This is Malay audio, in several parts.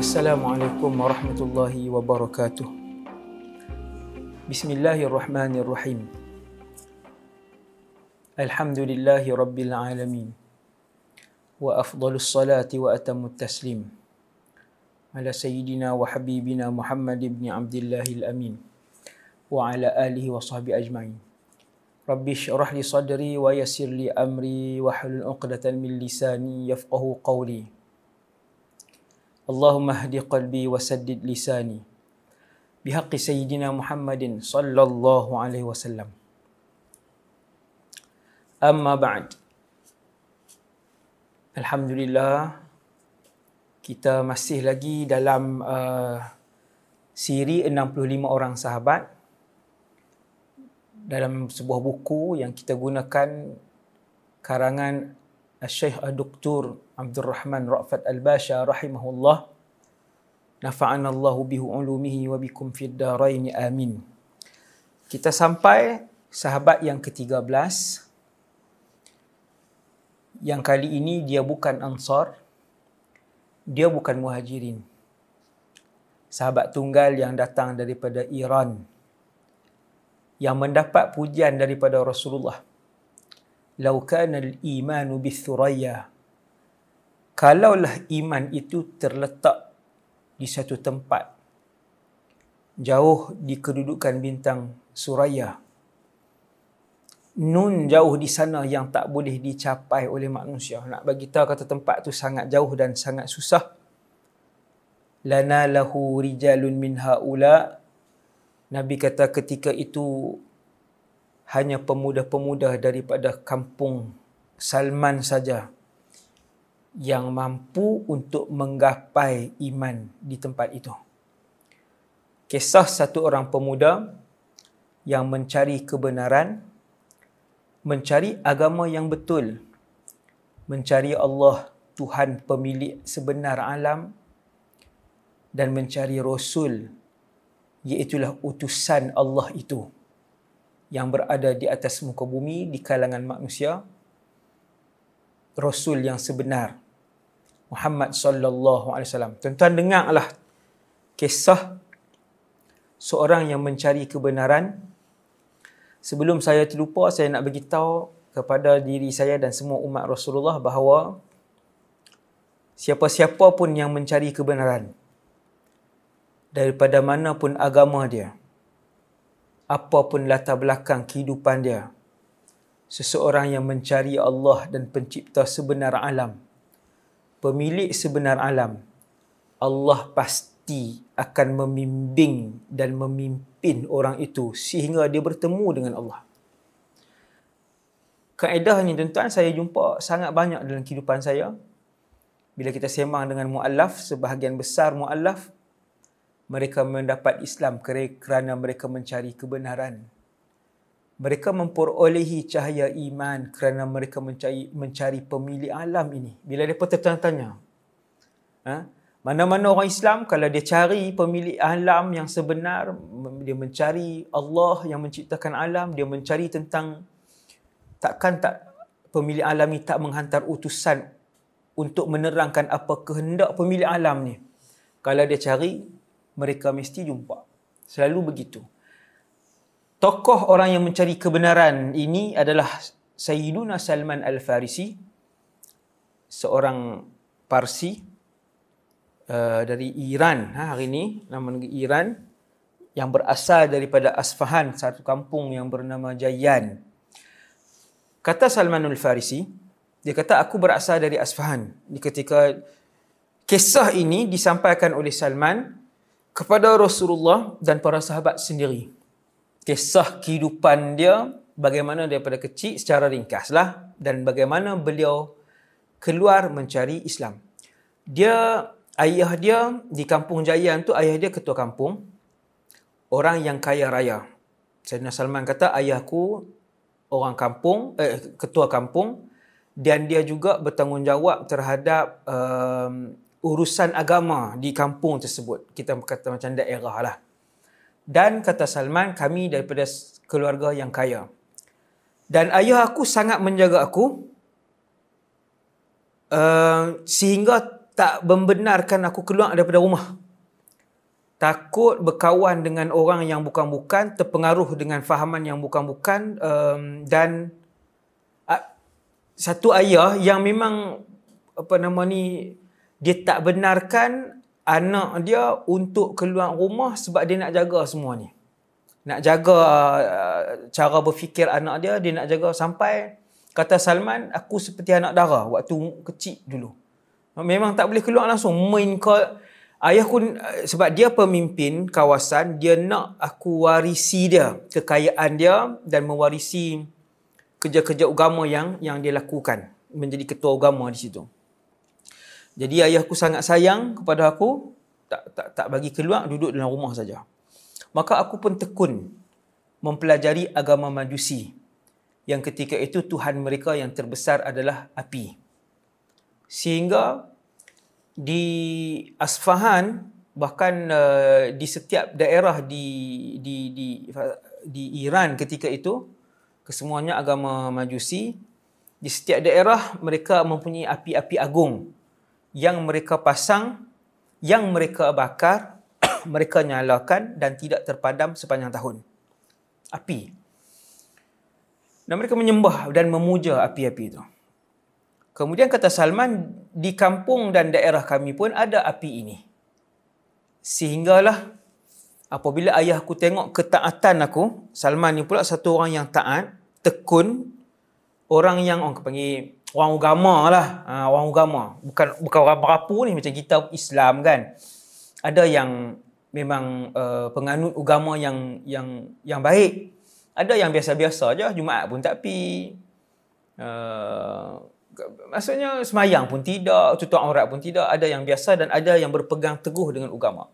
Assalamualaikum warahmatullahi wabarakatuh. Bismillahirrahmanirrahim. Alhamdulillahi rabbil alamin. Wa afdalus salati wa atamut taslim. Ala sayyidina wa habibina Muhammad ibn Abdillahil amin. Wa ala alihi wa sahbihi ajma'in. Rabbi syrah li sadri wa yassir li amri wa halul uqdatan min lisani yafqahu qawli. اللهم اهد قلبي وسدد لساني بحق سيدنا محمد صلى الله عليه وسلم أما بعد Alhamdulillah kita masih lagi dalam uh, siri 65 orang sahabat dalam sebuah buku yang kita gunakan karangan Syekh Dr. Abdul Rahman Ra'fat Al-Basha rahimahullah nafa'ana Allah bihi ulumihi wa bikum fid darain amin. Kita sampai sahabat yang ke-13 yang kali ini dia bukan Ansar dia bukan Muhajirin. Sahabat tunggal yang datang daripada Iran yang mendapat pujian daripada Rasulullah lau kana al-imanu bithuraya kalaulah iman itu terletak di satu tempat jauh di kedudukan bintang Suraya nun jauh di sana yang tak boleh dicapai oleh manusia. Nak bagi tahu kata tempat tu sangat jauh dan sangat susah. Lana lahu rijalun min haula. Nabi kata ketika itu hanya pemuda-pemuda daripada kampung Salman saja yang mampu untuk menggapai iman di tempat itu. Kisah satu orang pemuda yang mencari kebenaran, mencari agama yang betul, mencari Allah Tuhan pemilik sebenar alam dan mencari Rasul iaitulah utusan Allah itu yang berada di atas muka bumi di kalangan manusia rasul yang sebenar Muhammad sallallahu alaihi wasallam. Tuan-tuan dengarlah kisah seorang yang mencari kebenaran. Sebelum saya terlupa, saya nak bagi tahu kepada diri saya dan semua umat Rasulullah bahawa siapa-siapa pun yang mencari kebenaran daripada mana pun agama dia, apapun latar belakang kehidupan dia. Seseorang yang mencari Allah dan pencipta sebenar alam, pemilik sebenar alam, Allah pasti akan membimbing dan memimpin orang itu sehingga dia bertemu dengan Allah. Kaedahnya tuan-tuan, saya jumpa sangat banyak dalam kehidupan saya. Bila kita sembang dengan mu'allaf, sebahagian besar mu'allaf, mereka mendapat Islam kerana mereka mencari kebenaran. Mereka memperolehi cahaya iman kerana mereka mencari, mencari pemilik alam ini. Bila mereka tertanya-tanya, ha? mana-mana orang Islam kalau dia cari pemilik alam yang sebenar, dia mencari Allah yang menciptakan alam, dia mencari tentang takkan tak pemilik alam ini tak menghantar utusan untuk menerangkan apa kehendak pemilik alam ni. Kalau dia cari, mereka mesti jumpa. Selalu begitu. Tokoh orang yang mencari kebenaran ini adalah Sayyiduna Salman Al-Farisi, seorang Parsi uh, dari Iran ha, hari ini, nama negeri Iran, yang berasal daripada Asfahan, satu kampung yang bernama Jayan. Kata Salman Al-Farisi, dia kata, aku berasal dari Asfahan. Di ketika kisah ini disampaikan oleh Salman, kepada Rasulullah dan para sahabat sendiri. Kisah kehidupan dia bagaimana daripada kecil secara ringkaslah dan bagaimana beliau keluar mencari Islam. Dia ayah dia di kampung Jayan tu ayah dia ketua kampung orang yang kaya raya. Sayyidina Salman kata ayahku orang kampung eh, ketua kampung dan dia juga bertanggungjawab terhadap um, urusan agama di kampung tersebut. Kita kata macam daerah lah. Dan kata Salman, kami daripada keluarga yang kaya. Dan ayah aku sangat menjaga aku uh, sehingga tak membenarkan aku keluar daripada rumah. Takut berkawan dengan orang yang bukan-bukan, terpengaruh dengan fahaman yang bukan-bukan um, dan uh, satu ayah yang memang apa nama ni dia tak benarkan anak dia untuk keluar rumah sebab dia nak jaga semua ni. Nak jaga uh, cara berfikir anak dia, dia nak jaga sampai kata Salman, aku seperti anak dara waktu kecil dulu. Memang tak boleh keluar langsung main ke ayahku sebab dia pemimpin kawasan, dia nak aku warisi dia, kekayaan dia dan mewarisi kerja-kerja agama yang yang dia lakukan menjadi ketua agama di situ. Jadi ayahku sangat sayang kepada aku, tak tak tak bagi keluar, duduk dalam rumah saja. Maka aku pun tekun mempelajari agama Majusi yang ketika itu Tuhan mereka yang terbesar adalah api. Sehingga di Asfahan bahkan uh, di setiap daerah di di di di Iran ketika itu kesemuanya agama Majusi di setiap daerah mereka mempunyai api-api agung yang mereka pasang, yang mereka bakar, mereka nyalakan dan tidak terpadam sepanjang tahun. Api. Dan mereka menyembah dan memuja api-api itu. Kemudian kata Salman, di kampung dan daerah kami pun ada api ini. Sehinggalah apabila ayahku tengok ketaatan aku, Salman ni pula satu orang yang taat, tekun, orang yang orang panggil orang agama lah. Ha, orang agama. Bukan bukan orang berapu ni macam kita Islam kan. Ada yang memang uh, penganut agama yang yang yang baik. Ada yang biasa-biasa aja Jumaat pun tak pi. Uh, maksudnya semayang pun tidak tutup aurat pun tidak. Ada yang biasa dan ada yang berpegang teguh dengan agama.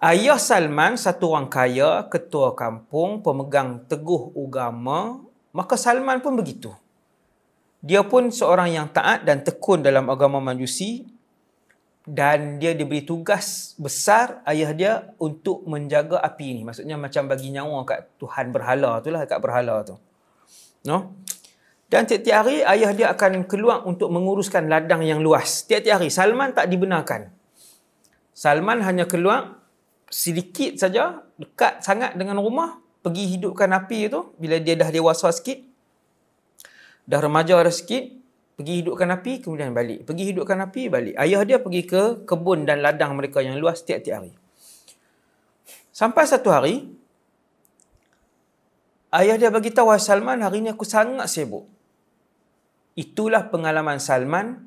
Ayah Salman satu orang kaya ketua kampung pemegang teguh agama maka Salman pun begitu dia pun seorang yang taat dan tekun dalam agama Majusi dan dia diberi tugas besar ayah dia untuk menjaga api ini. Maksudnya macam bagi nyawa kat Tuhan berhala tu lah, kat berhala tu. No? Dan tiap-tiap hari ayah dia akan keluar untuk menguruskan ladang yang luas. Tiap-tiap hari Salman tak dibenarkan. Salman hanya keluar sedikit saja, dekat sangat dengan rumah, pergi hidupkan api itu bila dia dah dewasa sikit dah remaja dah sikit, pergi hidupkan api, kemudian balik. Pergi hidupkan api, balik. Ayah dia pergi ke kebun dan ladang mereka yang luas tiap-tiap hari. Sampai satu hari, ayah dia bagi tahu, Salman, hari ini aku sangat sibuk. Itulah pengalaman Salman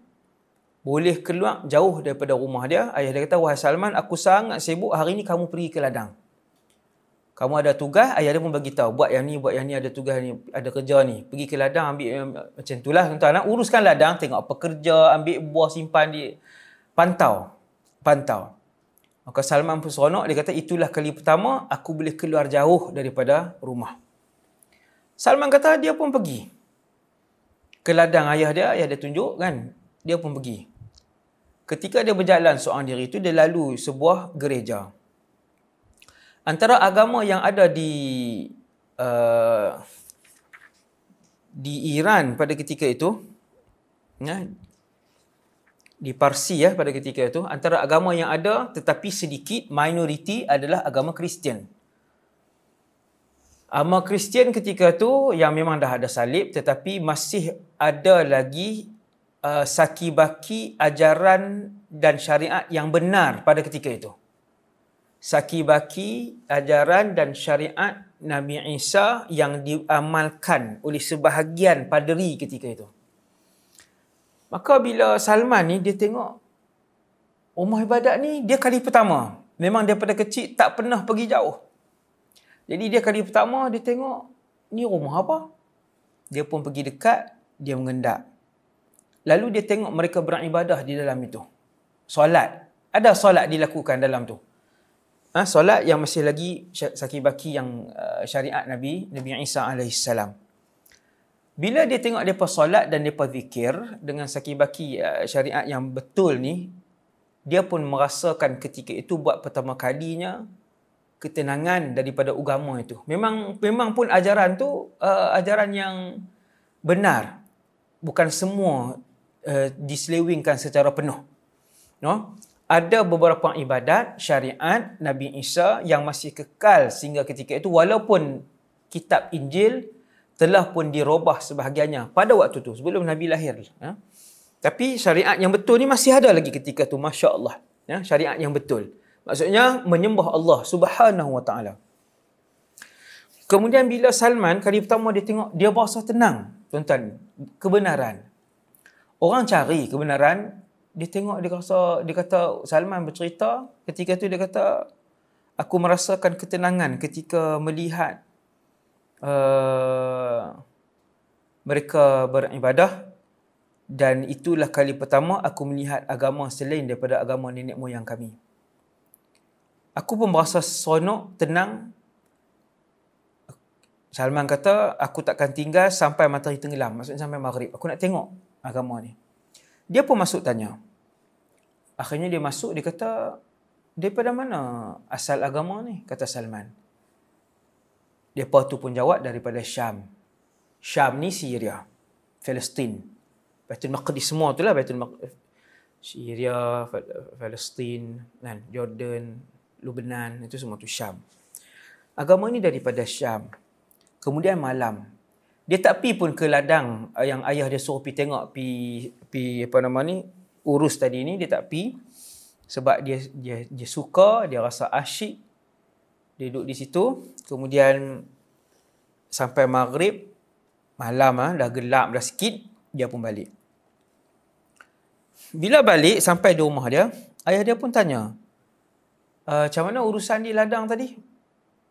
boleh keluar jauh daripada rumah dia. Ayah dia kata, wahai Salman, aku sangat sibuk, hari ini kamu pergi ke ladang kamu ada tugas, ayah dia pun bagi tahu buat yang ni, buat yang ni, ada tugas ni, ada kerja ni. Pergi ke ladang ambil eh, macam itulah tuan anak uruskan ladang, tengok apa kerja, ambil buah simpan di pantau. Pantau. Maka Salman pun seronok dia kata itulah kali pertama aku boleh keluar jauh daripada rumah. Salman kata dia pun pergi ke ladang ayah dia, ayah dia tunjuk kan. Dia pun pergi. Ketika dia berjalan seorang diri itu dia lalu sebuah gereja antara agama yang ada di uh, di Iran pada ketika itu ya, di Parsi ya pada ketika itu antara agama yang ada tetapi sedikit minoriti adalah agama Kristian. Agama Kristian ketika itu yang memang dah ada salib tetapi masih ada lagi uh, sakibaki ajaran dan syariat yang benar pada ketika itu sakibaki ajaran dan syariat Nabi Isa yang diamalkan oleh sebahagian paderi ketika itu. Maka bila Salman ni dia tengok rumah ibadat ni dia kali pertama. Memang daripada kecil tak pernah pergi jauh. Jadi dia kali pertama dia tengok ni rumah apa? Dia pun pergi dekat, dia mengendak. Lalu dia tengok mereka beribadah di dalam itu. Solat. Ada solat dilakukan dalam tu ha, solat yang masih lagi sakibaki yang uh, syariat Nabi Nabi Isa alaihissalam. Bila dia tengok depa solat dan depa zikir dengan sakibaki uh, syariat yang betul ni, dia pun merasakan ketika itu buat pertama kalinya ketenangan daripada agama itu. Memang memang pun ajaran tu uh, ajaran yang benar. Bukan semua uh, diselewengkan secara penuh. No? Ada beberapa ibadat syariat Nabi Isa yang masih kekal sehingga ketika itu walaupun kitab Injil telah pun dirubah sebahagiannya pada waktu itu sebelum Nabi lahir. Ya? Tapi syariat yang betul ni masih ada lagi ketika tu masya-Allah. Ya, syariat yang betul. Maksudnya menyembah Allah Subhanahu wa taala. Kemudian bila Salman kali pertama dia tengok dia berasa tenang, tuan-tuan, kebenaran. Orang cari kebenaran, dia tengok dia rasa dia kata Salman bercerita ketika tu dia kata aku merasakan ketenangan ketika melihat uh, mereka beribadah dan itulah kali pertama aku melihat agama selain daripada agama nenek moyang kami. Aku pun merasa seronok, tenang Salman kata, aku takkan tinggal sampai matahari tenggelam. Maksudnya sampai maghrib. Aku nak tengok agama ni. Dia pun masuk tanya. Akhirnya dia masuk, dia kata, daripada mana asal agama ni? Kata Salman. Dia tu pun jawab daripada Syam. Syam ni Syria. Palestin. Baitul Maqdis semua tu lah Baitul Maqdis. Syria, Palestin, Jordan, Lebanon, itu semua tu Syam. Agama ni daripada Syam. Kemudian malam. Dia tak pi pun ke ladang eh, yang ayah dia suruh pi tengok pi pi apa nama ni urus tadi ni dia tak pi sebab dia dia dia suka, dia rasa asyik dia duduk di situ. Kemudian sampai maghrib malam ah dah gelap dah sikit dia pun balik. Bila balik sampai di rumah dia, ayah dia pun tanya, Uh, macam mana urusan di ladang tadi?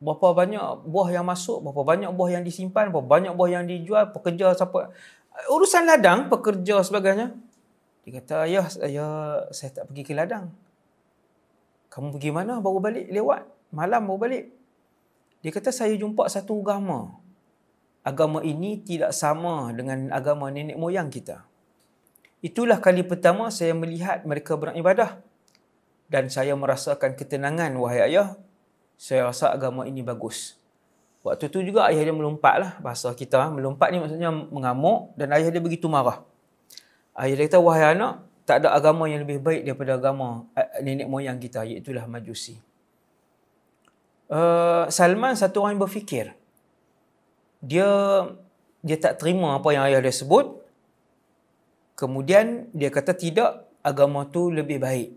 berapa banyak buah yang masuk, berapa banyak buah yang disimpan, berapa banyak buah yang dijual, pekerja siapa. Urusan ladang, pekerja sebagainya. Dia kata, ayah, ayah saya tak pergi ke ladang. Kamu pergi mana baru balik lewat? Malam baru balik. Dia kata, saya jumpa satu agama. Agama ini tidak sama dengan agama nenek moyang kita. Itulah kali pertama saya melihat mereka beribadah. Dan saya merasakan ketenangan, wahai ayah, saya rasa agama ini bagus. Waktu tu juga ayah dia melompat lah. Bahasa kita, melompat ni maksudnya mengamuk dan ayah dia begitu marah. Ayah dia kata, wahai anak, tak ada agama yang lebih baik daripada agama eh, nenek moyang kita, iaitulah majusi. Uh, Salman satu orang yang berfikir. Dia dia tak terima apa yang ayah dia sebut. Kemudian dia kata tidak, agama tu lebih baik.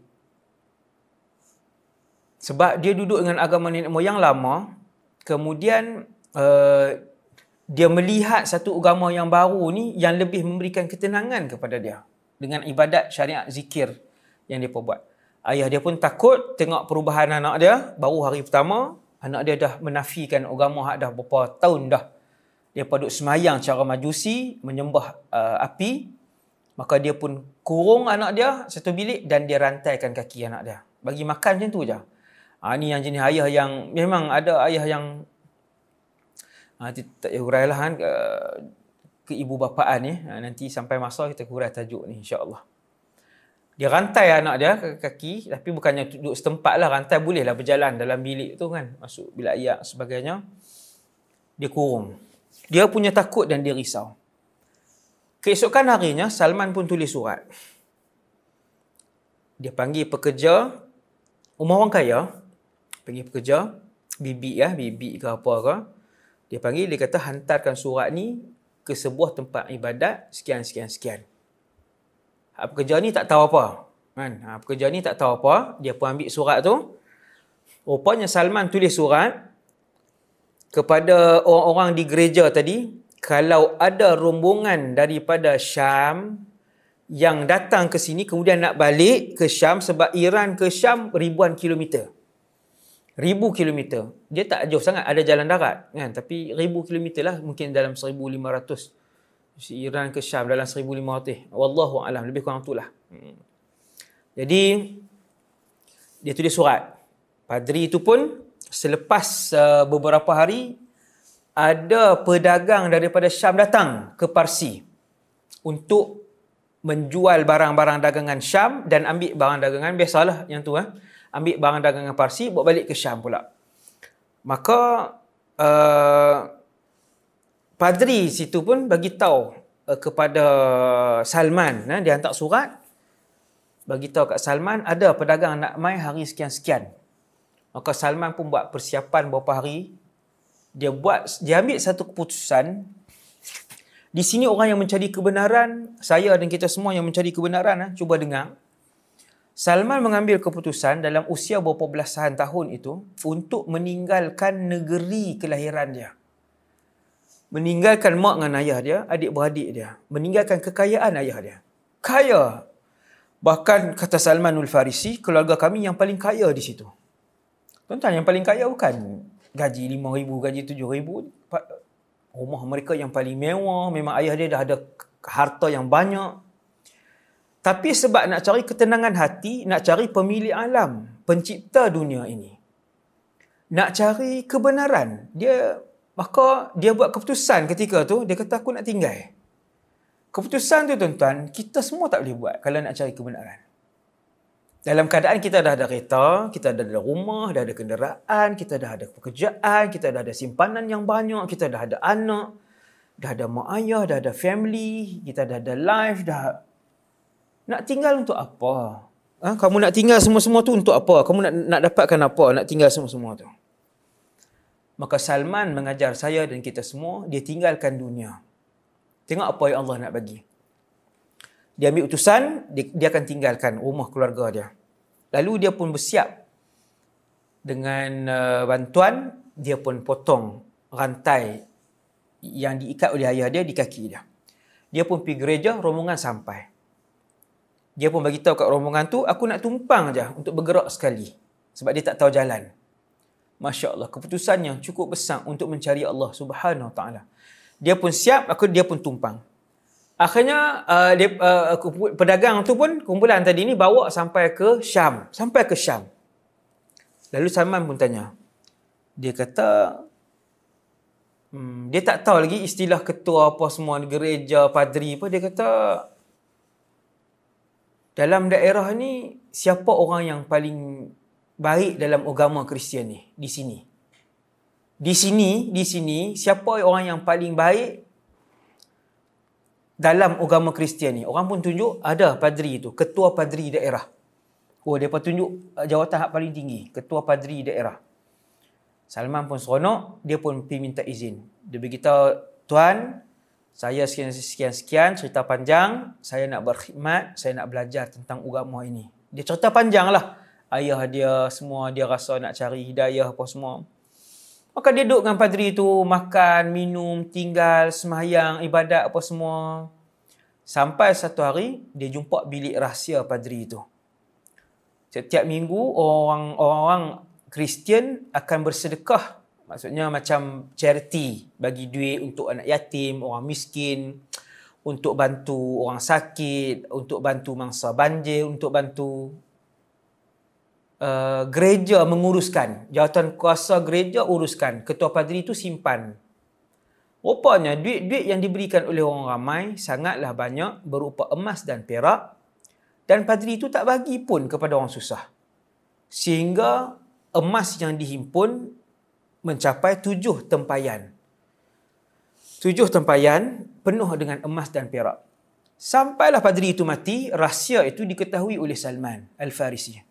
Sebab dia duduk dengan agama nenek moyang lama, kemudian uh, dia melihat satu agama yang baru ni yang lebih memberikan ketenangan kepada dia dengan ibadat syariat zikir yang dia buat. Ayah dia pun takut tengok perubahan anak dia, baru hari pertama, anak dia dah menafikan agama hak dah berapa tahun dah. Dia paduk semayang cara majusi, menyembah uh, api, maka dia pun kurung anak dia satu bilik dan dia rantaikan kaki anak dia. Bagi makan macam tu je. Ha, ini yang jenis ayah yang memang ada ayah yang ha, tak hurai lah kan ke, ke ibu bapaan ni. Ha, nanti sampai masa kita hurai tajuk ni insyaAllah. Dia rantai anak dia ke kaki tapi bukannya duduk setempat lah. Rantai bolehlah berjalan dalam bilik tu kan. Masuk bilik ayak sebagainya. Dia kurung. Dia punya takut dan dia risau. Keesokan harinya Salman pun tulis surat. Dia panggil pekerja rumah orang kaya pergi bekerja, bibi ya, bibi ke apa ke. Dia panggil, dia kata hantarkan surat ni ke sebuah tempat ibadat sekian, sekian, sekian. Ha, pekerja ni tak tahu apa. Kan? Ha, pekerja ni tak tahu apa. Dia pun ambil surat tu. Rupanya Salman tulis surat kepada orang-orang di gereja tadi. Kalau ada rombongan daripada Syam yang datang ke sini kemudian nak balik ke Syam sebab Iran ke Syam ribuan kilometer ribu kilometer. Dia tak jauh sangat. Ada jalan darat. kan? Tapi ribu kilometer lah. Mungkin dalam 1,500. Iran ke Syam dalam 1,500. Wallahu alam Lebih kurang tu lah. Hmm. Jadi, dia tulis surat. Padri itu pun selepas uh, beberapa hari, ada pedagang daripada Syam datang ke Parsi untuk menjual barang-barang dagangan Syam dan ambil barang dagangan biasalah yang tu eh ambil barang dagangan Parsi, bawa balik ke Syam pula. Maka, uh, padri situ pun bagi tahu uh, kepada Salman, uh, dia hantar surat, bagi tahu kat Salman ada pedagang nak mai hari sekian-sekian. Maka Salman pun buat persiapan beberapa hari. Dia buat dia ambil satu keputusan di sini orang yang mencari kebenaran, saya dan kita semua yang mencari kebenaran, ha, cuba dengar. Salman mengambil keputusan dalam usia beberapa belasan tahun itu untuk meninggalkan negeri kelahiran dia. Meninggalkan mak dengan ayah dia, adik-beradik dia. Meninggalkan kekayaan ayah dia. Kaya. Bahkan kata Salmanul Farisi, keluarga kami yang paling kaya di situ. Tuan-tuan, yang paling kaya bukan gaji RM5,000, gaji RM7,000. Rumah mereka yang paling mewah. Memang ayah dia dah ada harta yang banyak. Tapi sebab nak cari ketenangan hati, nak cari pemilik alam, pencipta dunia ini. Nak cari kebenaran. Dia maka dia buat keputusan ketika tu, dia kata aku nak tinggal. Keputusan tu tuan-tuan, kita semua tak boleh buat kalau nak cari kebenaran. Dalam keadaan kita dah ada kereta, kita dah ada rumah, dah ada kenderaan, kita dah ada pekerjaan, kita dah ada simpanan yang banyak, kita dah ada anak, dah ada mak ayah, dah ada family, kita dah ada life, dah nak tinggal untuk apa? Ha? Kamu nak tinggal semua-semua tu untuk apa? Kamu nak nak dapatkan apa? Nak tinggal semua-semua tu. Maka Salman mengajar saya dan kita semua, dia tinggalkan dunia. Tengok apa yang Allah nak bagi. Dia ambil utusan, dia, dia akan tinggalkan rumah keluarga dia. Lalu dia pun bersiap dengan uh, bantuan, dia pun potong rantai yang diikat oleh ayah dia di kaki dia. Dia pun pergi gereja, rombongan sampai. Dia pun bagi tahu kat rombongan tu, aku nak tumpang aja untuk bergerak sekali. Sebab dia tak tahu jalan. Masya Allah, keputusan yang cukup besar untuk mencari Allah subhanahu ta'ala. Dia pun siap, aku dia pun tumpang. Akhirnya, uh, dia, uh, pedagang tu pun, kumpulan tadi ni bawa sampai ke Syam. Sampai ke Syam. Lalu Salman pun tanya. Dia kata, hmm, dia tak tahu lagi istilah ketua apa semua, gereja, padri apa. Dia kata, dalam daerah ni siapa orang yang paling baik dalam agama Kristian ni? Di sini. Di sini di sini siapa orang yang paling baik dalam agama Kristian ni? Orang pun tunjuk ada padri itu ketua padri daerah. Oh depa tunjuk uh, jawatan hak paling tinggi ketua padri daerah. Salman pun seronok dia pun pergi minta izin. Dia beritahu tuan saya sekian sekian cerita panjang. Saya nak berkhidmat saya nak belajar tentang agama ini. Dia cerita panjang lah. Ayah dia semua dia rasa nak cari hidayah apa semua. Maka dia duduk dengan padri itu makan minum tinggal semayang ibadat apa semua. Sampai satu hari dia jumpa bilik rahsia padri itu setiap minggu orang-orang Kristian akan bersedekah Maksudnya macam charity bagi duit untuk anak yatim, orang miskin, untuk bantu orang sakit, untuk bantu mangsa banjir, untuk bantu uh, gereja menguruskan. Jawatan kuasa gereja uruskan. Ketua padri itu simpan. Rupanya duit-duit yang diberikan oleh orang ramai sangatlah banyak berupa emas dan perak dan padri itu tak bagi pun kepada orang susah. Sehingga emas yang dihimpun mencapai tujuh tempayan. Tujuh tempayan penuh dengan emas dan perak. Sampailah padri itu mati, rahsia itu diketahui oleh Salman Al-Farisi.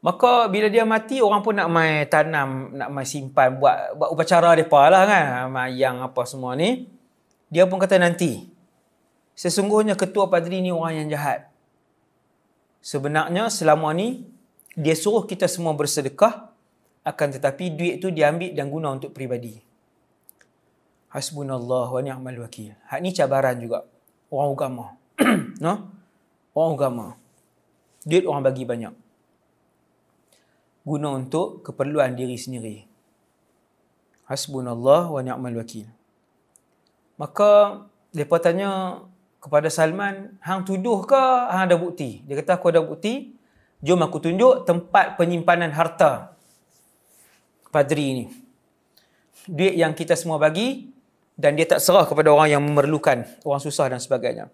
Maka bila dia mati, orang pun nak mai tanam, nak mai simpan, buat buat upacara mereka lah kan. Mayang apa semua ni. Dia pun kata nanti. Sesungguhnya ketua padri ni orang yang jahat. Sebenarnya selama ni, dia suruh kita semua bersedekah akan tetapi duit tu diambil dan guna untuk peribadi. Hasbunallah wa ni'mal wakil. Hak ni cabaran juga orang agama. no? Orang agama. Duit orang bagi banyak. Guna untuk keperluan diri sendiri. Hasbunallah wa ni'mal wakil. Maka depa tanya kepada Salman, hang tuduh ke hang ada bukti? Dia kata aku ada bukti. Jom aku tunjuk tempat penyimpanan harta padri ini. Duit yang kita semua bagi dan dia tak serah kepada orang yang memerlukan, orang susah dan sebagainya.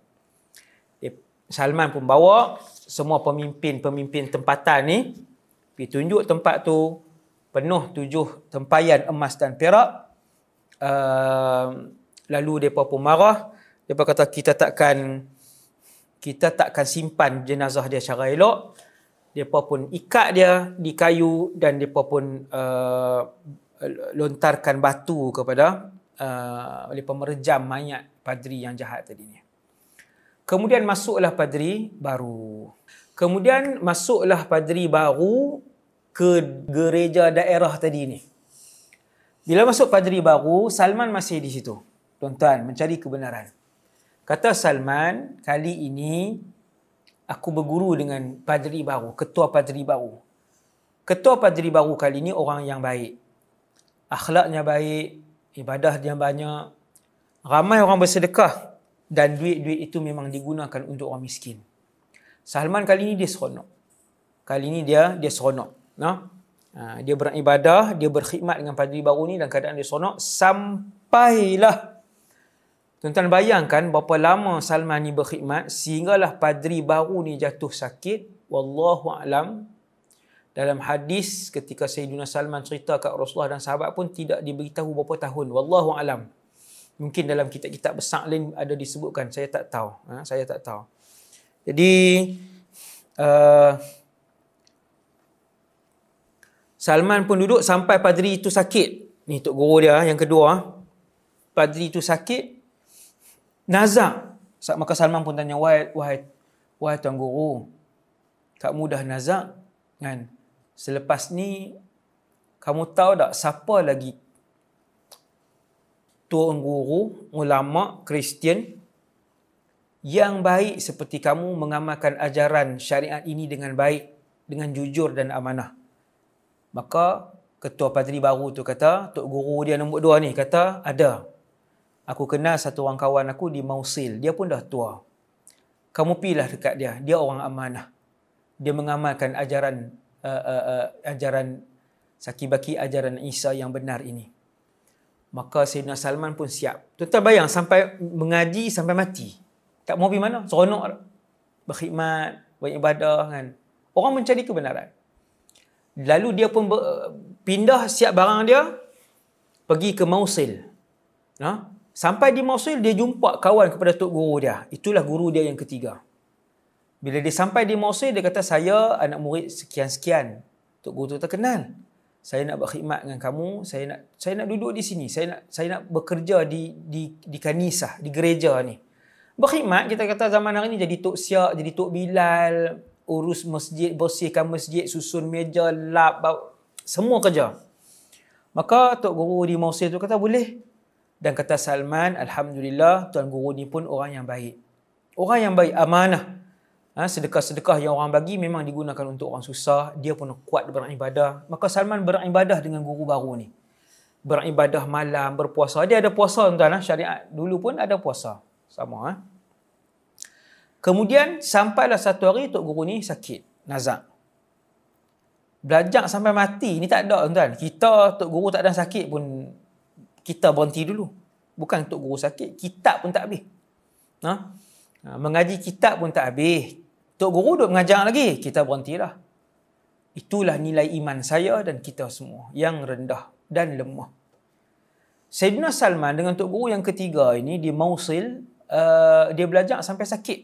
Salman pun bawa semua pemimpin-pemimpin tempatan ni pergi tunjuk tempat tu penuh tujuh tempayan emas dan perak. Uh, lalu mereka pun marah. Mereka kata kita takkan kita takkan simpan jenazah dia secara elok. Depa pun ikat dia di kayu dan depa pun uh, lontarkan batu kepada uh, depa merejam mayat padri yang jahat tadi ni. Kemudian masuklah padri baru. Kemudian masuklah padri baru ke gereja daerah tadi ni. Bila masuk padri baru, Salman masih di situ. Tuan-tuan, mencari kebenaran. Kata Salman, kali ini aku berguru dengan padri baru, ketua padri baru. Ketua padri baru kali ini orang yang baik. Akhlaknya baik, ibadah dia banyak. Ramai orang bersedekah dan duit-duit itu memang digunakan untuk orang miskin. Salman kali ini dia seronok. Kali ini dia dia seronok. No? Ha, dia beribadah, dia berkhidmat dengan padri baru ni dan keadaan dia seronok sampailah Tuan-tuan bayangkan berapa lama Salman ni berkhidmat sehinggalah padri baru ni jatuh sakit. Wallahu alam. Dalam hadis ketika Sayyidina Salman cerita kat Rasulullah dan sahabat pun tidak diberitahu berapa tahun. Wallahu alam. Mungkin dalam kitab-kitab besar lain ada disebutkan. Saya tak tahu. Ha? Saya tak tahu. Jadi uh, Salman pun duduk sampai padri itu sakit. Ni Tok Guru dia yang kedua. Padri itu sakit. Nazak. Maka Salman pun tanya, wahai, wahai, wahai Tuan Guru. Kamu dah nazak? Kan? Selepas ni, kamu tahu tak siapa lagi Tuan Guru, ulama, Kristian yang baik seperti kamu mengamalkan ajaran syariat ini dengan baik, dengan jujur dan amanah. Maka ketua padri baru tu kata, Tok Guru dia nombor dua ni kata, ada. Aku kenal satu orang kawan aku di Mausil. Dia pun dah tua. Kamu pilih dekat dia. Dia orang amanah. Dia mengamalkan ajaran uh, uh, uh, ajaran sakibaki ajaran Isa yang benar ini. Maka Sayyidina Salman pun siap. Tuan-tuan bayang sampai mengaji sampai mati. Tak mau pergi mana? Seronok. Berkhidmat, beribadah kan. Orang mencari kebenaran. Lalu dia pun ber, pindah siap barang dia pergi ke Mausil. Nah, Sampai di Mosul dia jumpa kawan kepada tok guru dia. Itulah guru dia yang ketiga. Bila dia sampai di Mosul dia kata saya anak murid sekian-sekian. Tok guru tu terkenal. Saya nak berkhidmat dengan kamu, saya nak saya nak duduk di sini. Saya nak saya nak bekerja di di di kanisah, di gereja ni. Berkhidmat kita kata zaman hari ni jadi tok siak, jadi tok Bilal, urus masjid, bersihkan masjid, susun meja, lap, semua kerja. Maka tok guru di Mosul tu kata boleh dan kata Salman, Alhamdulillah, Tuan Guru ni pun orang yang baik. Orang yang baik, amanah. Ha, sedekah-sedekah yang orang bagi memang digunakan untuk orang susah. Dia pun kuat beribadah. Maka Salman beribadah dengan guru baru ni. Beribadah malam, berpuasa. Dia ada puasa tuan-tuan. Ha? Syariat dulu pun ada puasa. Sama. Ha? Kemudian sampailah satu hari Tok Guru ni sakit. Nazak. Belajar sampai mati. Ini tak ada tuan-tuan. Kita Tok Guru tak ada sakit pun kita berhenti dulu. Bukan untuk guru sakit, kitab pun tak habis. Ha? ha? Mengaji kitab pun tak habis. Tok guru duk mengajar lagi, kita berhentilah. Itulah nilai iman saya dan kita semua yang rendah dan lemah. Sayyidina Salman dengan Tok Guru yang ketiga ini di Mausil, uh, dia belajar sampai sakit.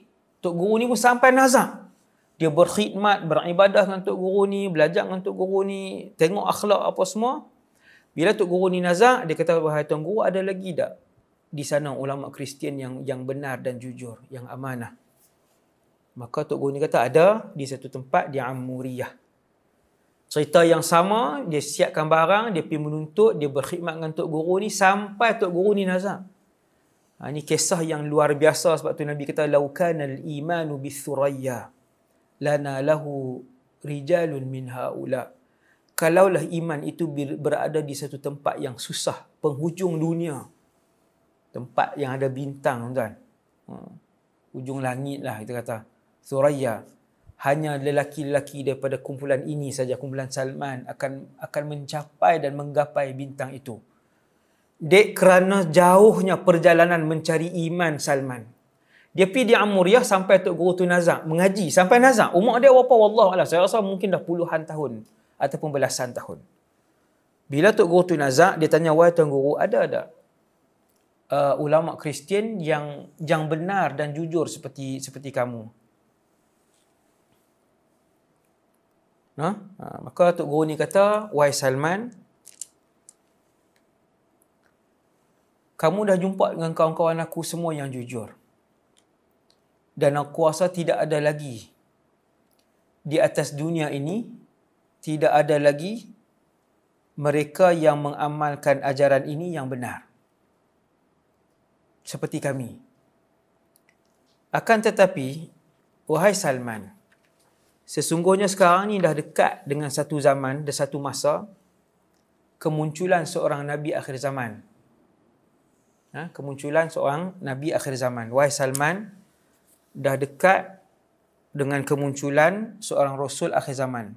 Tok Guru ni pun sampai nazak. Dia berkhidmat, beribadah dengan Tok Guru ni, belajar dengan Tok Guru ni, tengok akhlak apa semua. Bila Tok Guru ni nazak, dia kata, wahai Tuan Guru, ada lagi tak di sana ulama Kristian yang yang benar dan jujur, yang amanah? Maka Tok Guru ni kata, ada di satu tempat di Amuriyah. Cerita yang sama, dia siapkan barang, dia pergi menuntut, dia berkhidmat dengan Tok Guru ni sampai Tok Guru ni nazak. Ha, ini kisah yang luar biasa sebab tu Nabi kata, Laukan al-imanu bi-thuraya lana lahu rijalun min ha'ula' kalaulah iman itu berada di satu tempat yang susah, penghujung dunia. Tempat yang ada bintang, tuan. Hmm. Ujung langit lah kita kata. Suraya. Hanya lelaki-lelaki daripada kumpulan ini saja, kumpulan Salman akan akan mencapai dan menggapai bintang itu. Dek kerana jauhnya perjalanan mencari iman Salman. Dia pergi di Amuriah sampai Tok Guru tu Nazak. Mengaji sampai Nazak. Umur dia berapa? Wallah Saya rasa mungkin dah puluhan tahun ataupun belasan tahun. Bila Tok Guru tu nazak, dia tanya, wahai Tuan Guru, ada tak uh, ulama Kristian yang yang benar dan jujur seperti seperti kamu. Nah, ha, maka Tok Guru ni kata, "Wahai Salman, kamu dah jumpa dengan kawan-kawan aku semua yang jujur. Dan aku rasa tidak ada lagi di atas dunia ini tidak ada lagi mereka yang mengamalkan ajaran ini yang benar. Seperti kami. Akan tetapi, wahai Salman, sesungguhnya sekarang ni dah dekat dengan satu zaman, dan satu masa, kemunculan seorang Nabi akhir zaman. Ha? Kemunculan seorang Nabi akhir zaman. Wahai Salman, dah dekat dengan kemunculan seorang Rasul akhir zaman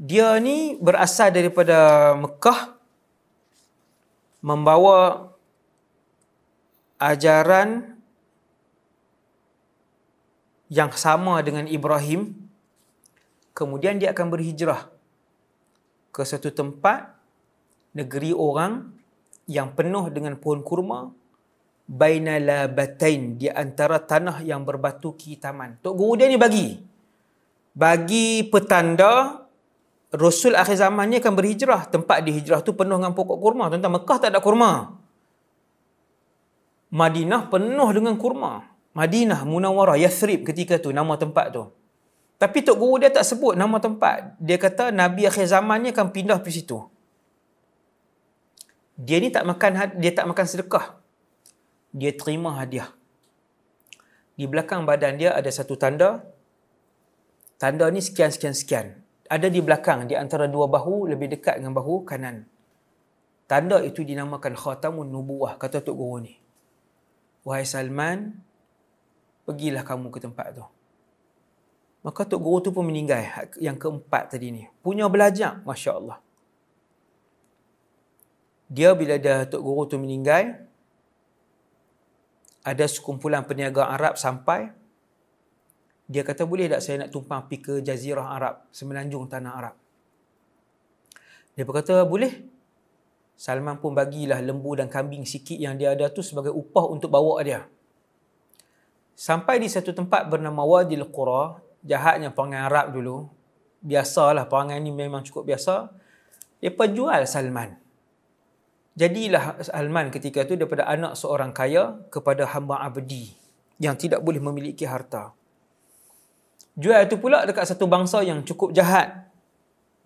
dia ni berasal daripada Mekah membawa ajaran yang sama dengan Ibrahim kemudian dia akan berhijrah ke satu tempat negeri orang yang penuh dengan pohon kurma baina labatain di antara tanah yang berbatu kitaman. Tok guru dia ni bagi bagi petanda Rasul akhir zaman ni akan berhijrah. Tempat di hijrah tu penuh dengan pokok kurma. Tuan-tuan, Mekah tak ada kurma. Madinah penuh dengan kurma. Madinah, Munawarah, Yathrib ketika tu nama tempat tu. Tapi Tok Guru dia tak sebut nama tempat. Dia kata Nabi akhir zaman ni akan pindah pergi situ. Dia ni tak makan dia tak makan sedekah. Dia terima hadiah. Di belakang badan dia ada satu tanda. Tanda ni sekian sekian sekian ada di belakang di antara dua bahu lebih dekat dengan bahu kanan. Tanda itu dinamakan khatamun nubuwah kata Tok Guru ni. Wahai Salman, pergilah kamu ke tempat tu. Maka Tok Guru tu pun meninggal yang keempat tadi ni. Punya belajar, Masya Allah. Dia bila dah Tok Guru tu meninggal, ada sekumpulan peniaga Arab sampai, dia kata boleh tak saya nak tumpang pergi ke jazirah Arab, semenanjung tanah Arab. Dia berkata boleh. Salman pun bagilah lembu dan kambing sikit yang dia ada tu sebagai upah untuk bawa dia. Sampai di satu tempat bernama Wadil Qura, jahatnya perangai Arab dulu. Biasalah perangai ni memang cukup biasa. Dia jual Salman. Jadilah Salman ketika itu daripada anak seorang kaya kepada hamba abdi yang tidak boleh memiliki harta. Jual itu pula dekat satu bangsa yang cukup jahat.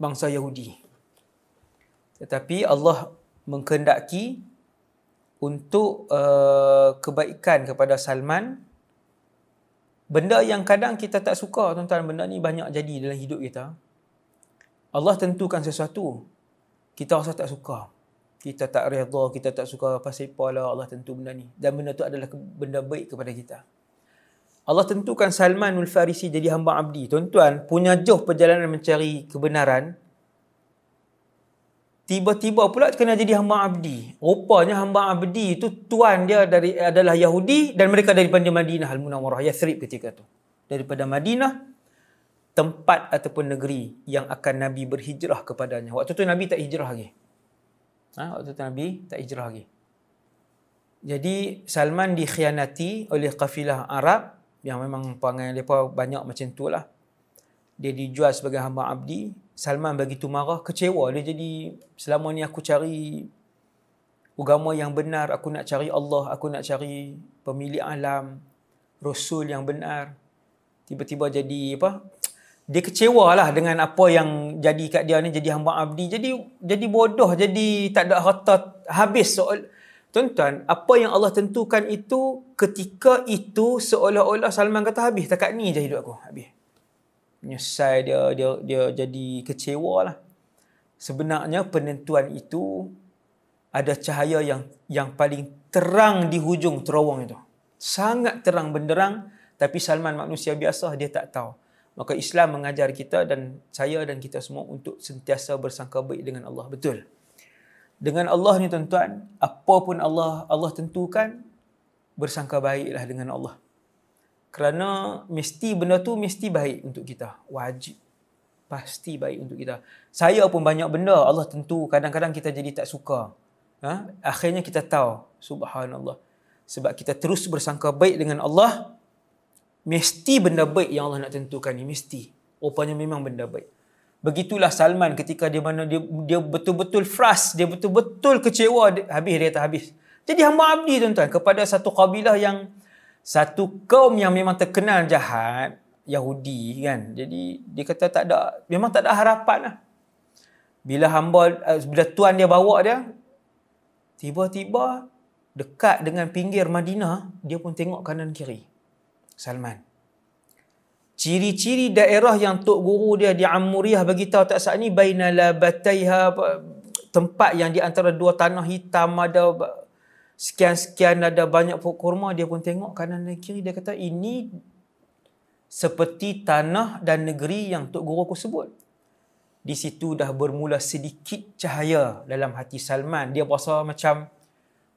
Bangsa Yahudi. Tetapi Allah mengkendaki untuk uh, kebaikan kepada Salman. Benda yang kadang kita tak suka, tuan-tuan. Benda ni banyak jadi dalam hidup kita. Allah tentukan sesuatu. Kita rasa tak suka. Kita tak redha, kita tak suka apa lah Allah tentu benda ni. Dan benda tu adalah benda baik kepada kita. Allah tentukan Salmanul Farisi jadi hamba abdi. Tuan-tuan, punya jauh perjalanan mencari kebenaran. Tiba-tiba pula kena jadi hamba abdi. Rupanya hamba abdi itu tuan dia dari adalah Yahudi dan mereka daripada Madinah Al-Munawwarah, Yathrib ketika itu. Daripada Madinah, tempat ataupun negeri yang akan Nabi berhijrah kepadanya. Waktu itu Nabi tak hijrah lagi. Ha? Waktu itu Nabi tak hijrah lagi. Jadi Salman dikhianati oleh kafilah Arab yang memang perangai mereka banyak macam tu lah. Dia dijual sebagai hamba abdi. Salman begitu marah, kecewa. Dia jadi, selama ni aku cari agama yang benar. Aku nak cari Allah. Aku nak cari pemilik alam. Rasul yang benar. Tiba-tiba jadi apa? Dia kecewa lah dengan apa yang jadi kat dia ni jadi hamba abdi. Jadi jadi bodoh. Jadi tak ada harta habis soal Tuan-tuan, apa yang Allah tentukan itu ketika itu seolah-olah Salman kata habis. Takat ni je hidup aku. Habis. Menyesal dia, dia, dia jadi kecewa lah. Sebenarnya penentuan itu ada cahaya yang yang paling terang di hujung terowong itu. Sangat terang benderang tapi Salman manusia biasa dia tak tahu. Maka Islam mengajar kita dan saya dan kita semua untuk sentiasa bersangka baik dengan Allah. Betul dengan Allah ni tuan-tuan, apa pun Allah Allah tentukan bersangka baiklah dengan Allah. Kerana mesti benda tu mesti baik untuk kita. Wajib. Pasti baik untuk kita. Saya pun banyak benda Allah tentu kadang-kadang kita jadi tak suka. Ha? Akhirnya kita tahu, subhanallah. Sebab kita terus bersangka baik dengan Allah, mesti benda baik yang Allah nak tentukan ni, mesti. Rupanya memang benda baik. Begitulah Salman ketika dia mana dia, dia betul-betul frust, dia betul-betul kecewa, habis dia tak habis. Jadi hamba abdi tuan-tuan kepada satu kabilah yang satu kaum yang memang terkenal jahat, Yahudi kan. Jadi dia kata tak ada memang tak ada harapan lah. Bila hamba eh, bila tuan dia bawa dia tiba-tiba dekat dengan pinggir Madinah, dia pun tengok kanan kiri. Salman ciri-ciri daerah yang tok guru dia di Amuriah bagi tahu tak saat ni baina labataiha tempat yang di antara dua tanah hitam ada sekian-sekian ada banyak pokok kurma dia pun tengok kanan dan kiri dia kata ini seperti tanah dan negeri yang tok guru aku sebut. Di situ dah bermula sedikit cahaya dalam hati Salman. Dia rasa macam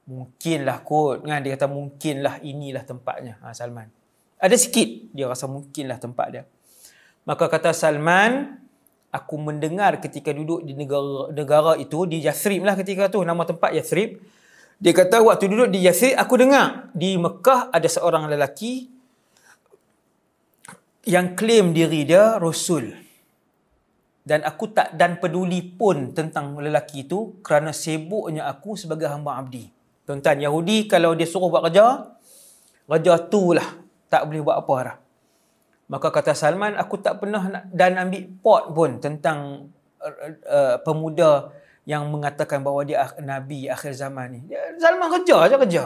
mungkinlah kot kan? Dia kata mungkinlah inilah tempatnya. Ha, Salman ada sikit dia rasa mungkinlah tempat dia. Maka kata Salman, aku mendengar ketika duduk di negara negara itu di Yathrib lah ketika tu nama tempat Yathrib. Dia kata waktu duduk di Yathrib aku dengar di Mekah ada seorang lelaki yang klaim diri dia rasul. Dan aku tak dan peduli pun tentang lelaki itu kerana sibuknya aku sebagai hamba abdi. Tuan-tuan Yahudi kalau dia suruh buat kerja, kerja tu lah tak boleh buat apa dah. Maka kata Salman, aku tak pernah nak, dan ambil pot pun tentang uh, uh, pemuda yang mengatakan bahawa dia Nabi akhir zaman ni. Salman kerja aja kerja.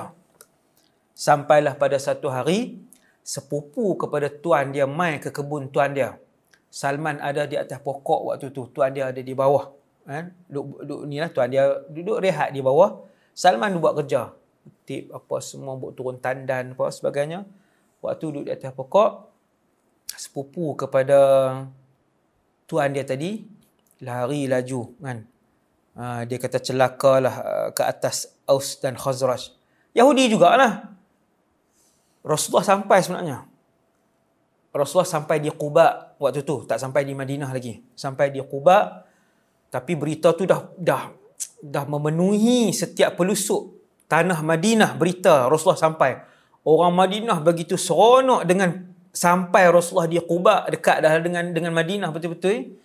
Sampailah pada satu hari, sepupu kepada tuan dia mai ke kebun tuan dia. Salman ada di atas pokok waktu tu. Tuan dia ada di bawah. Kan? Duduk, duduk ni lah, tuan dia duduk rehat di bawah. Salman buat kerja. Tip apa semua, buat turun tandan apa sebagainya waktu duduk di atas pokok sepupu kepada tuan dia tadi lari laju kan. Ha, dia kata celakalah uh, ke atas Aus dan Khazraj. Yahudi jugalah. Rasulullah sampai sebenarnya. Rasulullah sampai di Quba waktu tu tak sampai di Madinah lagi. Sampai di Quba tapi berita tu dah dah dah memenuhi setiap pelusuk tanah Madinah berita Rasulullah sampai orang Madinah begitu seronok dengan sampai Rasulullah di Quba dekat dah dengan dengan Madinah betul-betul.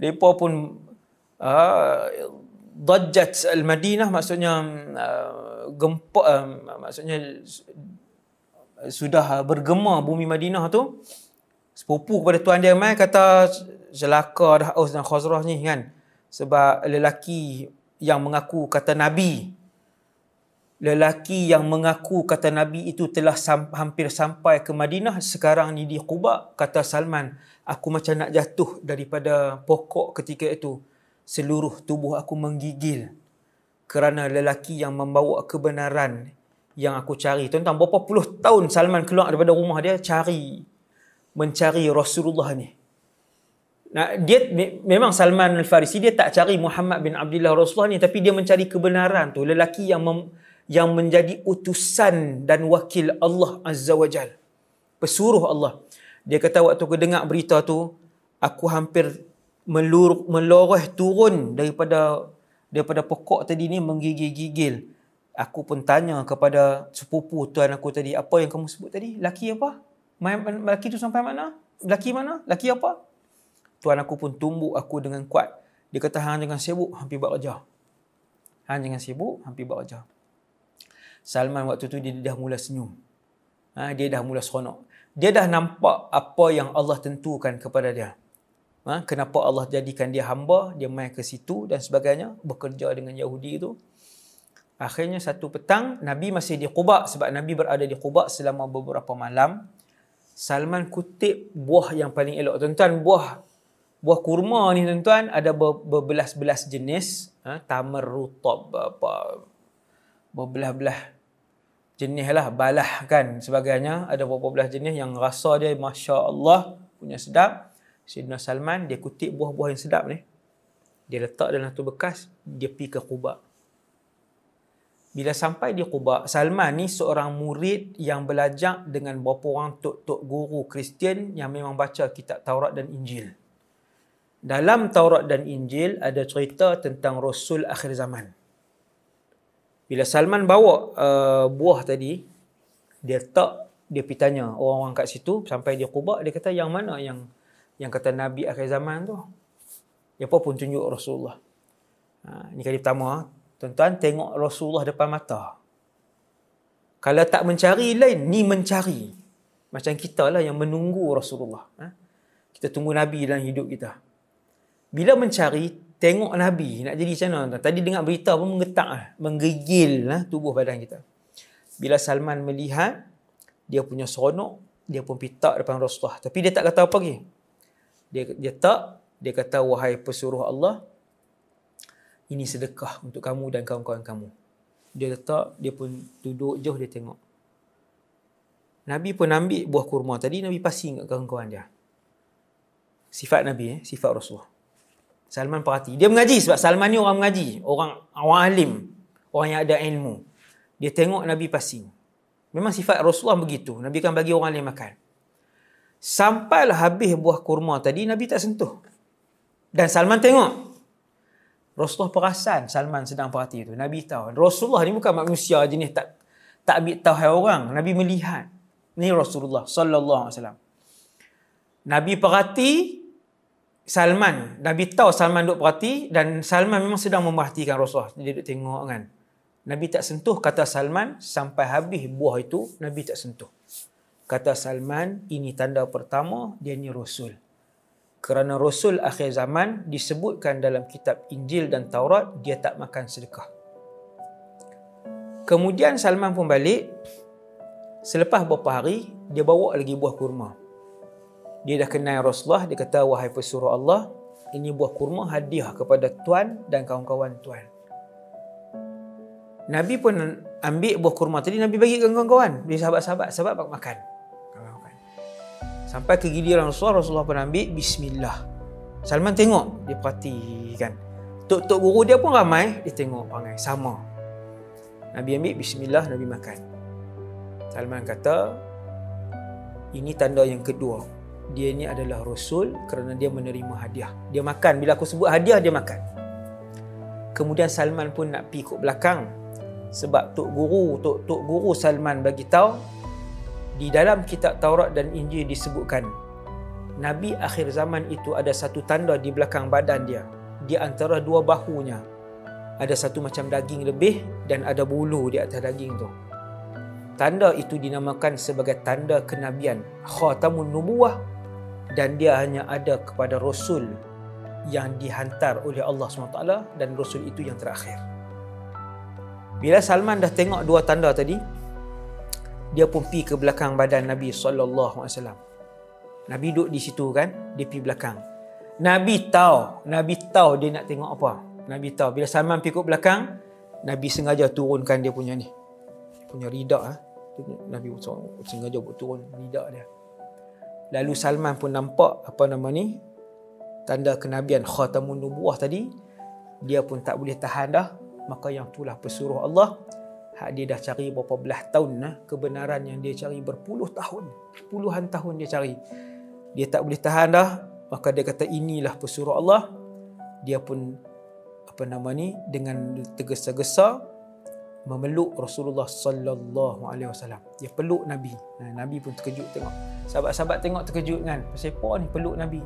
Depa pun uh, dajjat al-Madinah maksudnya uh, gempa uh, maksudnya sudah bergema bumi Madinah tu. Sepupu kepada tuan dia mai kata celaka dah Aus dan Khazraj ni kan. Sebab lelaki yang mengaku kata nabi lelaki yang mengaku kata Nabi itu telah hampir sampai ke Madinah sekarang ni di Quba kata Salman aku macam nak jatuh daripada pokok ketika itu. Seluruh tubuh aku menggigil kerana lelaki yang membawa kebenaran yang aku cari. Tuan-tuan berapa puluh tahun Salman keluar daripada rumah dia cari mencari Rasulullah ni. Nah, dia memang Salman Al-Farisi dia tak cari Muhammad bin Abdullah Rasulullah ni tapi dia mencari kebenaran tu. Lelaki yang mem, yang menjadi utusan dan wakil Allah Azza wa Jal. Pesuruh Allah. Dia kata waktu aku dengar berita tu, aku hampir melur, meloreh turun daripada daripada pokok tadi ni menggigil-gigil. Aku pun tanya kepada sepupu tuan aku tadi, apa yang kamu sebut tadi? Laki apa? Laki tu sampai mana? Laki mana? Laki apa? Tuan aku pun tumbuk aku dengan kuat. Dia kata, hang jangan sibuk, hampir buat kerja. Hang jangan sibuk, hampir buat kerja. Salman waktu tu dia dah mula senyum. Ha, dia dah mula seronok. Dia dah nampak apa yang Allah tentukan kepada dia. Ha, kenapa Allah jadikan dia hamba, dia main ke situ dan sebagainya, bekerja dengan Yahudi itu. Akhirnya satu petang, Nabi masih di Quba sebab Nabi berada di Quba selama beberapa malam. Salman kutip buah yang paling elok. Tuan-tuan, buah buah kurma ni tuan-tuan ada berbelas-belas jenis. Ha, tamar, rutab, apa, berbelah-belah jenis lah balah kan sebagainya. Ada beberapa belah jenis yang rasa dia Masya Allah punya sedap. Sayyidina Salman dia kutip buah-buah yang sedap ni. Dia letak dalam tu bekas dia pergi ke Quba bila sampai di Quba Salman ni seorang murid yang belajar dengan beberapa orang tok-tok guru Kristian yang memang baca kitab Taurat dan Injil. Dalam Taurat dan Injil ada cerita tentang Rasul akhir zaman Bila Salman bawa uh, buah tadi, dia tak dia pergi tanya orang-orang kat situ sampai dia kubak dia kata yang mana yang yang kata Nabi akhir zaman tu. Dia pun tunjuk Rasulullah. Ha, ini kali pertama, tuan-tuan tengok Rasulullah depan mata. Kalau tak mencari lain, ni mencari. Macam kita lah yang menunggu Rasulullah. Ha? Kita tunggu Nabi dalam hidup kita. Bila mencari, tengok Nabi. Nak jadi macam mana? Tadi dengar berita pun menggetak lah. Menggigil lah tubuh badan kita. Bila Salman melihat, dia punya seronok, dia pun pitak depan Rasulullah. Tapi dia tak kata apa lagi. Dia, dia tak, dia kata, wahai pesuruh Allah, ini sedekah untuk kamu dan kawan-kawan kamu. Dia letak, dia pun duduk jauh, dia tengok. Nabi pun ambil buah kurma tadi, Nabi pasing kat kawan-kawan dia. Sifat Nabi, eh? sifat Rasulullah. Salman perhati. Dia mengaji sebab Salman ni orang mengaji. Orang, orang alim. Orang yang ada ilmu. Dia tengok Nabi pasing. Memang sifat Rasulullah begitu. Nabi kan bagi orang lain makan. Sampailah habis buah kurma tadi, Nabi tak sentuh. Dan Salman tengok. Rasulullah perasan Salman sedang perhati itu. Nabi tahu. Rasulullah ni bukan manusia jenis tak tak ambil tahu orang. Nabi melihat. Ni Rasulullah sallallahu alaihi wasallam. Nabi perhati Salman. Nabi tahu Salman duk perhati dan Salman memang sedang memerhatikan Rasulullah. Dia duk tengok kan. Nabi tak sentuh kata Salman sampai habis buah itu Nabi tak sentuh. Kata Salman, ini tanda pertama dia ni Rasul kerana Rasul akhir zaman disebutkan dalam kitab Injil dan Taurat dia tak makan sedekah. Kemudian Salman pun balik. Selepas beberapa hari, dia bawa lagi buah kurma. Dia dah kenal Rasulullah, dia kata, Wahai pesuruh Allah, ini buah kurma hadiah kepada Tuan dan kawan-kawan Tuan. Nabi pun ambil buah kurma tadi, Nabi bagi ke kawan-kawan. Dia sahabat-sahabat, sahabat makan. Sampai ke giliran Rasulullah, Rasulullah pun ambil Bismillah. Salman tengok, dia perhatikan. Tok-tok guru dia pun ramai, dia tengok perangai. Sama. Nabi ambil Bismillah, Nabi makan. Salman kata, ini tanda yang kedua. Dia ni adalah Rasul kerana dia menerima hadiah. Dia makan. Bila aku sebut hadiah, dia makan. Kemudian Salman pun nak pergi ikut belakang. Sebab Tok Guru, Tok, Tok Guru Salman bagi tahu di dalam kitab Taurat dan Injil disebutkan Nabi akhir zaman itu ada satu tanda di belakang badan dia di antara dua bahunya ada satu macam daging lebih dan ada bulu di atas daging tu tanda itu dinamakan sebagai tanda kenabian khatamun nubuwah dan dia hanya ada kepada rasul yang dihantar oleh Allah SWT dan rasul itu yang terakhir bila Salman dah tengok dua tanda tadi dia pun pergi ke belakang badan Nabi wasallam. Nabi duduk di situ kan, dia pergi belakang. Nabi tahu, Nabi tahu dia nak tengok apa. Nabi tahu bila Salman pergi ke belakang, Nabi sengaja turunkan dia punya ni. Punya ridak ah. Nabi sengaja buat turun ridak dia. Lalu Salman pun nampak apa nama ni? Tanda kenabian khatamun nubuwah tadi. Dia pun tak boleh tahan dah. Maka yang itulah pesuruh Allah hak dia dah cari berapa belah tahun nah kebenaran yang dia cari berpuluh tahun puluhan tahun dia cari dia tak boleh tahan dah maka dia kata inilah pesuruh Allah dia pun apa nama ni dengan tergesa-gesa memeluk Rasulullah sallallahu alaihi wasallam. Dia peluk nabi. Nah, nabi pun terkejut tengok. Sahabat-sahabat tengok terkejut kan. Pasal apa ni peluk nabi?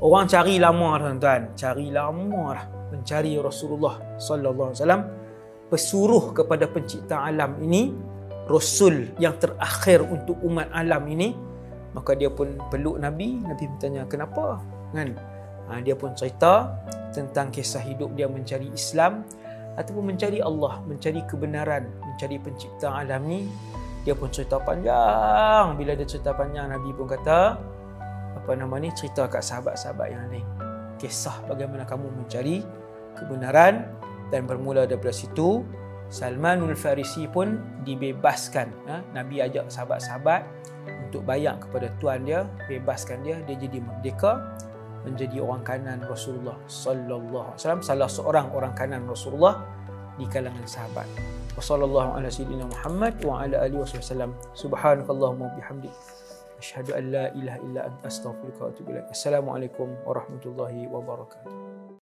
Orang cari lama tuan-tuan. Cari lama lah mencari Rasulullah sallallahu alaihi wasallam. Pesuruh kepada pencipta alam ini rasul yang terakhir untuk umat alam ini maka dia pun peluk nabi. Nabi bertanya kenapa? Kan? Ha, dia pun cerita tentang kisah hidup dia mencari Islam ataupun mencari Allah mencari kebenaran mencari pencipta alam ni dia pun cerita panjang. Bila dia cerita panjang nabi pun kata apa nama ni? Cerita kat sahabat-sahabat yang lain. Kisah bagaimana kamu mencari kebenaran. Dan bermula daripada situ Salmanul Farisi pun dibebaskan ha? Nabi ajak sahabat-sahabat untuk bayang kepada tuan dia bebaskan dia dia jadi merdeka menjadi orang kanan Rasulullah sallallahu alaihi wasallam salah seorang orang kanan Rasulullah di kalangan sahabat. Sallallahu ala sayyidina Muhammad wa ala alihi wasallam. Subhanakallahumma bihamdik. Asyhadu an la ilaha illa anta astaghfiruka wa atubu ilaik. Assalamualaikum warahmatullahi wabarakatuh